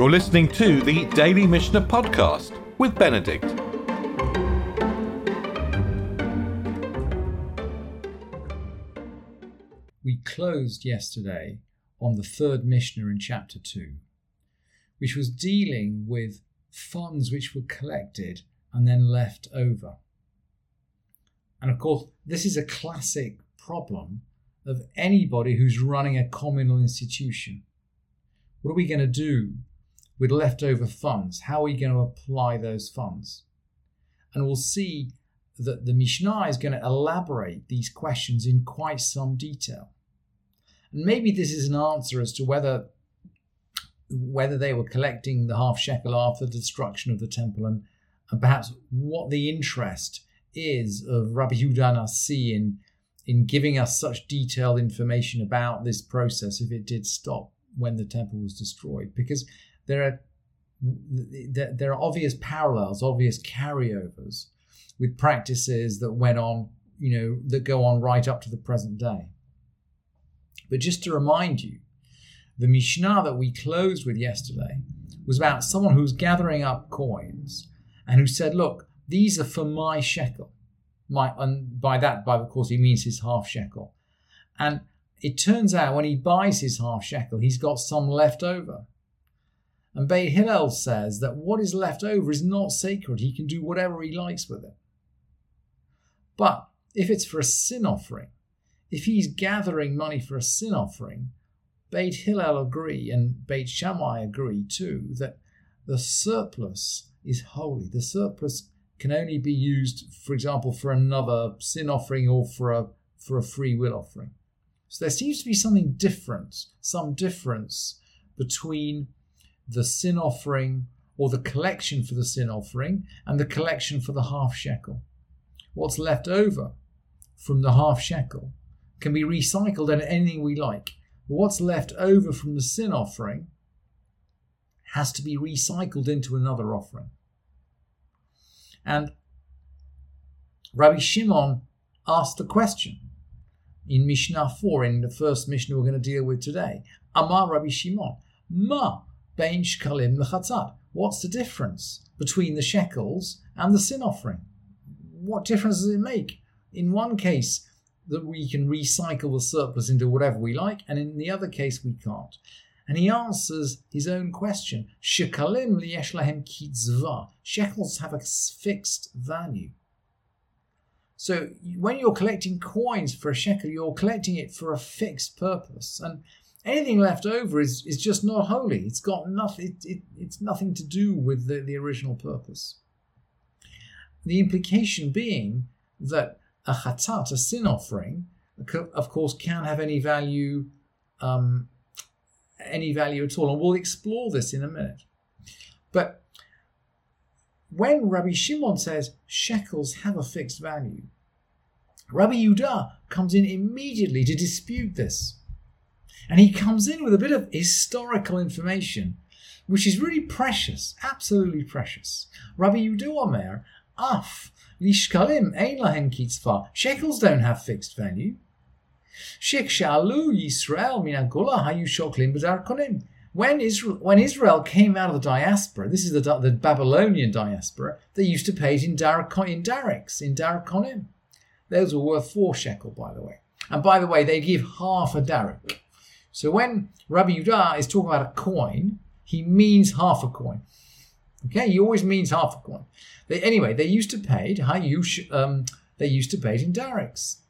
You're listening to the Daily Mishnah Podcast with Benedict. We closed yesterday on the third Mishnah in chapter 2, which was dealing with funds which were collected and then left over. And of course, this is a classic problem of anybody who's running a communal institution. What are we going to do with leftover funds? How are we going to apply those funds? And we'll see that the Mishnah is going to elaborate these questions in quite some detail. And maybe this is an answer as to whether whether they were collecting the half shekel after the destruction of the temple and, and perhaps what the interest is of Rabbi Yehuda Nasi in, in giving us such detailed information about this process if it did stop when the temple was destroyed. Because there are there are obvious parallels, obvious carryovers with practices that went on, you know, that go on right up to the present day. But just to remind you, the Mishnah that we closed with yesterday was about someone who was gathering up coins and who said, Look, these are for my shekel. My, and by that, by of course, he means his half shekel. And it turns out when he buys his half shekel, he's got some left over. And Beit Hillel says that what is left over is not sacred. He can do whatever he likes with it. But if it's for a sin offering, if he's gathering money for a sin offering, Beit Hillel agree and Beit Shammai agree too that the surplus is holy. The surplus can only be used, for example, for another sin offering or for a for a free will offering. So there seems to be something different, some difference between the sin offering or the collection for the sin offering and the collection for the half shekel. What's left over from the half shekel can be recycled into anything we like. What's left over from the sin offering has to be recycled into another offering. And Rabbi Shimon asked the question in Mishnah 4, in the first Mishnah we're going to deal with today. Amar Rabbi Shimon, Ma bein shkalim lechatzat. What's the difference between the shekels and the sin offering? What difference does it make? In one case, that we can recycle the surplus into whatever we like, and in the other case, we can't. And he answers his own question. Shekalim liyesh lahem. Shekels have a fixed value. So when you're collecting coins for a shekel, you're collecting it for a fixed purpose. And anything left over is, is just not holy. It's got nothing, it, it, it's nothing to do with the, the original purpose. The implication being that a chatat, a sin offering, of course, can have any value, um, any value at all, and we'll explore this in a minute. But when Rabbi Shimon says shekels have a fixed value, Rabbi Yudah comes in immediately to dispute this. And he comes in with a bit of historical information, which is really precious, absolutely precious. Rabbi Yudah Omer, af, Lishkalim ein lahen kitzva. Shekels don't have fixed value. Shekshalu Yisrael min hayu shoklim b'darkonim. When Israel, when Israel came out of the diaspora, this is the, the Babylonian diaspora, they used to pay it in, darakon, in darics, in darakonim. Those were worth four shekel, by the way. And by the way, they give half a daric. So when Rabbi Yudah is talking about a coin, he means half a coin. Okay, he always means half a coin. They, anyway, they used to pay hayush. Um, they used to pay it in darics.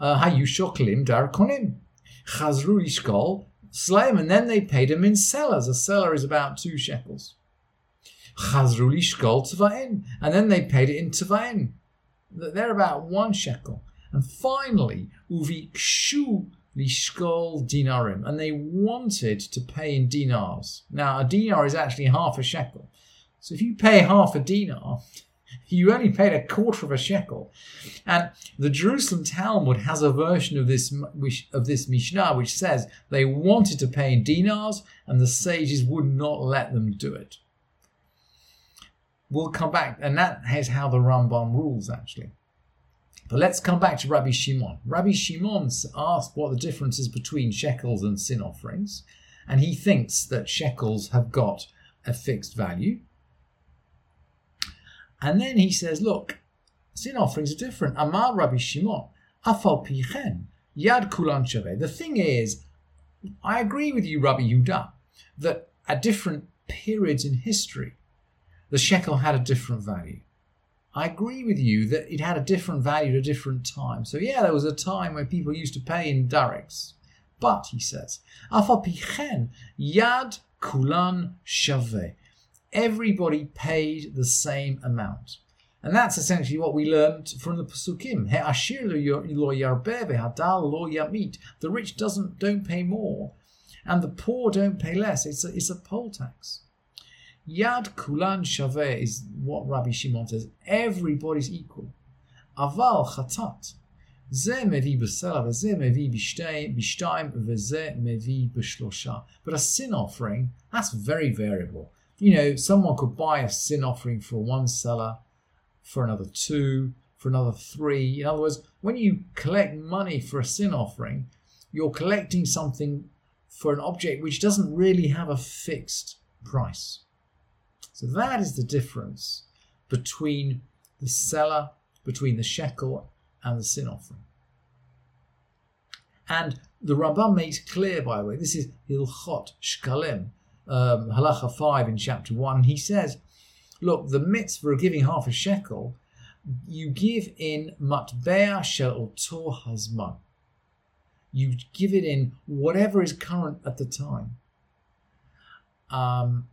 Uh, Hayushoklim darakonim. Chazru ishkol slaim, and then they paid him in selas. A sela is about two shekels. Chazru ishkol tvain, and then they paid it in tvain. They're about one shekel. And finally, lishkol dinarim, and they wanted to pay in dinars. Now, a dinar is actually half a shekel. So if you pay half a dinar, you only paid a quarter of a shekel. And the Jerusalem Talmud has a version of this of this Mishnah which says they wanted to pay in dinars and the sages would not let them do it. We'll come back, and that is how the Rambam rules actually. But let's come back to Rabbi Shimon. Rabbi Shimon asked what the difference is between shekels and sin offerings, and he thinks that shekels have got a fixed value. And then he says, look, sin offerings are different. Amar Rabbi Shimon, afal pichen, yad kulan shaveh. The thing is, I agree with you, Rabbi Yudah, that at different periods in history, the shekel had a different value. I agree with you that it had a different value at a different time. So yeah, there was a time when people used to pay in darics. But, he says, yad kulan shaveh. Everybody paid the same amount. And that's essentially what we learned from the Pasukim. Lo ve'hadal lo yamit. The rich doesn't don't pay more, and the poor don't pay less. It's a, it's a poll tax. Yad kulan Shavet is what Rabbi Shimon says. Everybody's equal. Aval chatat. Ze mevi b'sera, ze. But a sin offering, that's very variable. You know, someone could buy a sin offering for one sela, for another two, for another three. In other words, when you collect money for a sin offering, you're collecting something for an object which doesn't really have a fixed price. So that is the difference between the sela, between the shekel and the sin offering. And the Rambam makes clear, by the way, this is Hilchot Shkalim, um, Halacha 5 in chapter 1. He says, look, the mitzvah of giving half a shekel, you give in matbea shel oto hazman. You give it in whatever is current at the time. Um,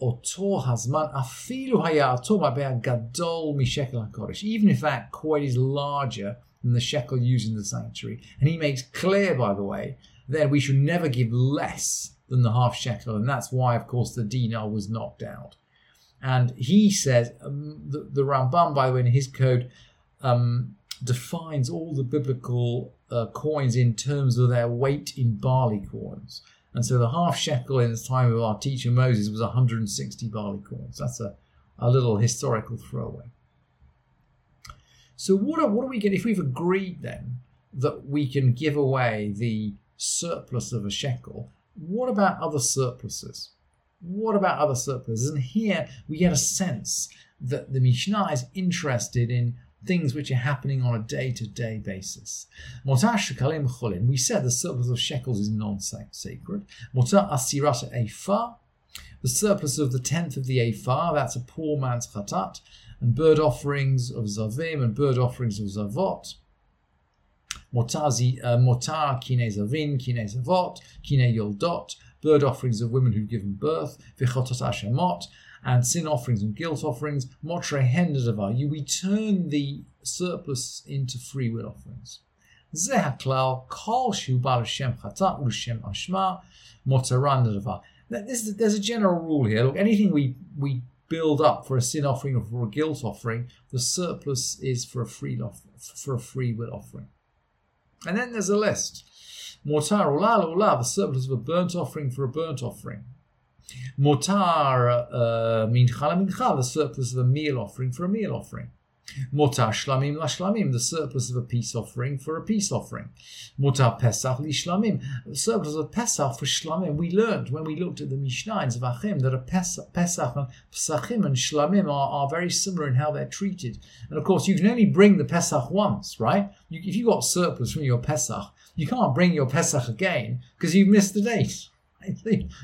oto hazman afilu haya oto matbea gadol mishekel hakodesh. Even if that coin is larger than the shekel used in the sanctuary. And he makes clear, by the way, that we should never give less than the half shekel. And that's why, of course, the dinar was knocked out. And he says, um, the, the, Rambam, by the way, in his code, um, defines all the biblical uh, coins in terms of their weight in barley corns. And so the half shekel in the time of our teacher Moses was 160 barley corns. That's a, a little historical throwaway. So what are, what do we get if we've agreed then that we can give away the surplus of a shekel? What about other surpluses? What about other surpluses? And here we get a sense that the Mishnah is interested in things which are happening on a day-to-day basis. We said the surplus of shekels is non-sacred. The surplus of the tenth of the Ephah, that's a poor man's chatat and bird offerings of Zavim and bird offerings of Zavot. Uh, motar, kine zavin, kine zavot, kine yoldot, bird offerings of women who've given birth, vichotot ashamot, and sin offerings and guilt offerings, motre hendadavar. You return the surplus into free will offerings. Zehaklal, kol shu bal Hashem chatat u'shem ashma, motaran There's a general rule here. Look, anything we, we build up for a sin offering or for a guilt offering, the surplus is for a free for a free will offering. And then there's a list. Mortar ulal ulav, the surplus of a burnt offering for a burnt offering. Mortar uh, mincha mincha, the surplus of a meal offering for a meal offering. Motar shlamim lashlamim, the surplus of a peace offering for a peace offering. Motar pesach lishlamim, the surplus of Pesach for shlamim. We learned when we looked at the Mishnah in Zvachim that a Pesach, Pesach and Pesachim and shlamim are, are very similar in how they're treated. And of course, you can only bring the Pesach once, right? You, if you got surplus from your Pesach, you can't bring your Pesach again because you've missed the date.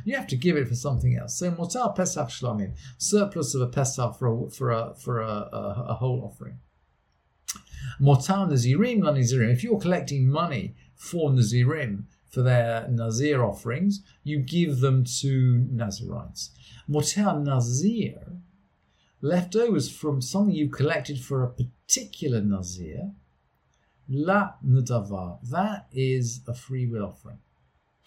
You have to give it for something else. So motar pesach shlamim, surplus of a pesach for a for a for a, a, a whole offering. Motar nazirim la. If you're collecting money for nazirim for their nazir offerings, you give them to Nazirites. Motar nazir, leftovers from something you collected for a particular nazir. La nadavar. That is a free will offering.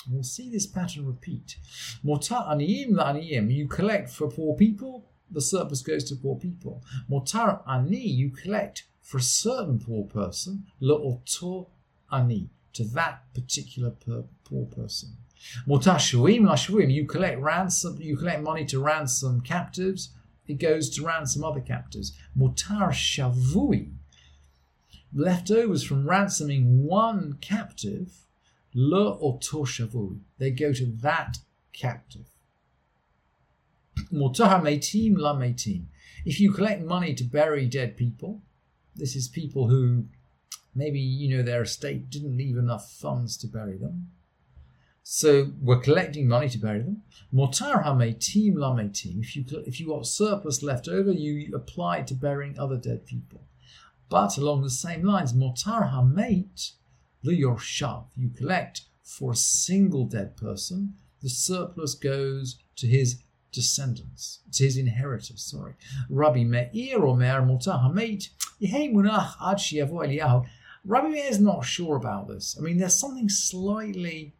We'll see this pattern repeat. Motar aniyim la'aniyim, you collect for poor people, the surplus goes to poor people. Motar ani, you collect for a certain poor person, le'oto ani, to that particular per, poor person. Motar shuim la'shuim, you collect ransom, you collect money to ransom captives, it goes to ransom other captives. Motar shavui, leftovers from ransoming one captive, Le oto shavui. They go to that captive. Mutaha metim la metim. If you collect money to bury dead people, this is people who maybe you know their estate didn't leave enough funds to bury them. So we're collecting money to bury them. Motar hametim la metim. If you if you got surplus left over, you apply it to burying other dead people. But along the same lines, motar hameit the yorshav. You collect for a single dead person. The surplus goes to his descendants, to his inheritors. Sorry, Rabbi Meir or Meir hameit yehei munach ad Eliyahu. Rabbi Meir is not sure about this. I mean, there's something slightly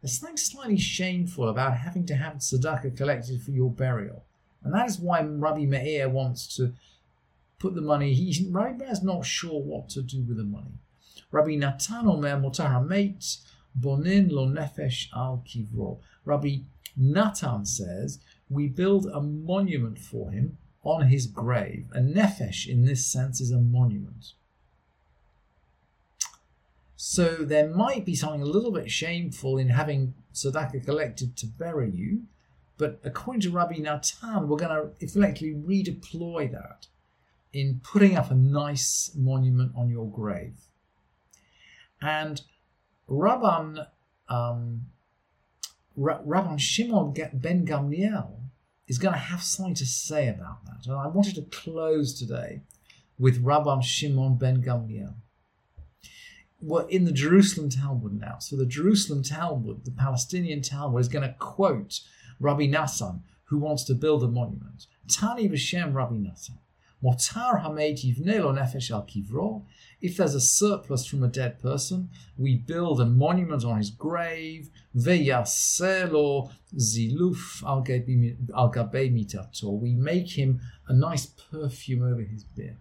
there's something slightly shameful about having to have tzedakah collected for your burial. And that is why Rabbi Meir wants to put the money. He, Rabbi is not sure what to do with the money. Rabbi Natan Omer Motar Bonin Lo Nefesh Al Kivro. Rabbi Natan says we build a monument for him on his grave. A nefesh in this sense is a monument. So there might be something a little bit shameful in having tzedakah collected to bury you, but according to Rabbi Natan, we're going to effectively redeploy that in putting up a nice monument on your grave. And Rabban, um, Rabban Shimon ben Gamliel is going to have something to say about that. And I wanted to close today with Rabban Shimon ben Gamliel we're in the Jerusalem Talmud now. So the Jerusalem Talmud, the Palestinian Talmud, is going to quote Rabbi Nassan, who wants to build a monument. Tani b'shem Rabbi Nassan. Motar hamet yivnelo nefesh al kivro. If there's a surplus from a dead person, we build a monument on his grave. Veyaselo ziluf al gabe mitato. We make him a nice perfume over his bier.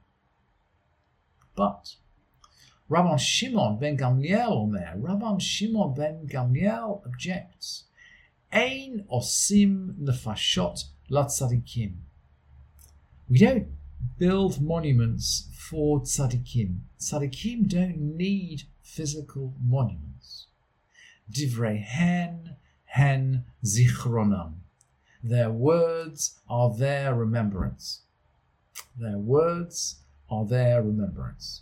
But Rabban Shimon ben Gamliel Omer, Rabban Shimon ben Gamliel objects, Ein osim nefashot latzadikim. We don't build monuments for tzadikim. Tzadikim don't need physical monuments. Divrei hen, hen zichronam. Their words are their remembrance. Their words are their remembrance.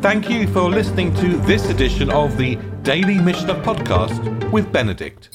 Thank you for listening to this edition of the Daily Mishnah Podcast with Benedict.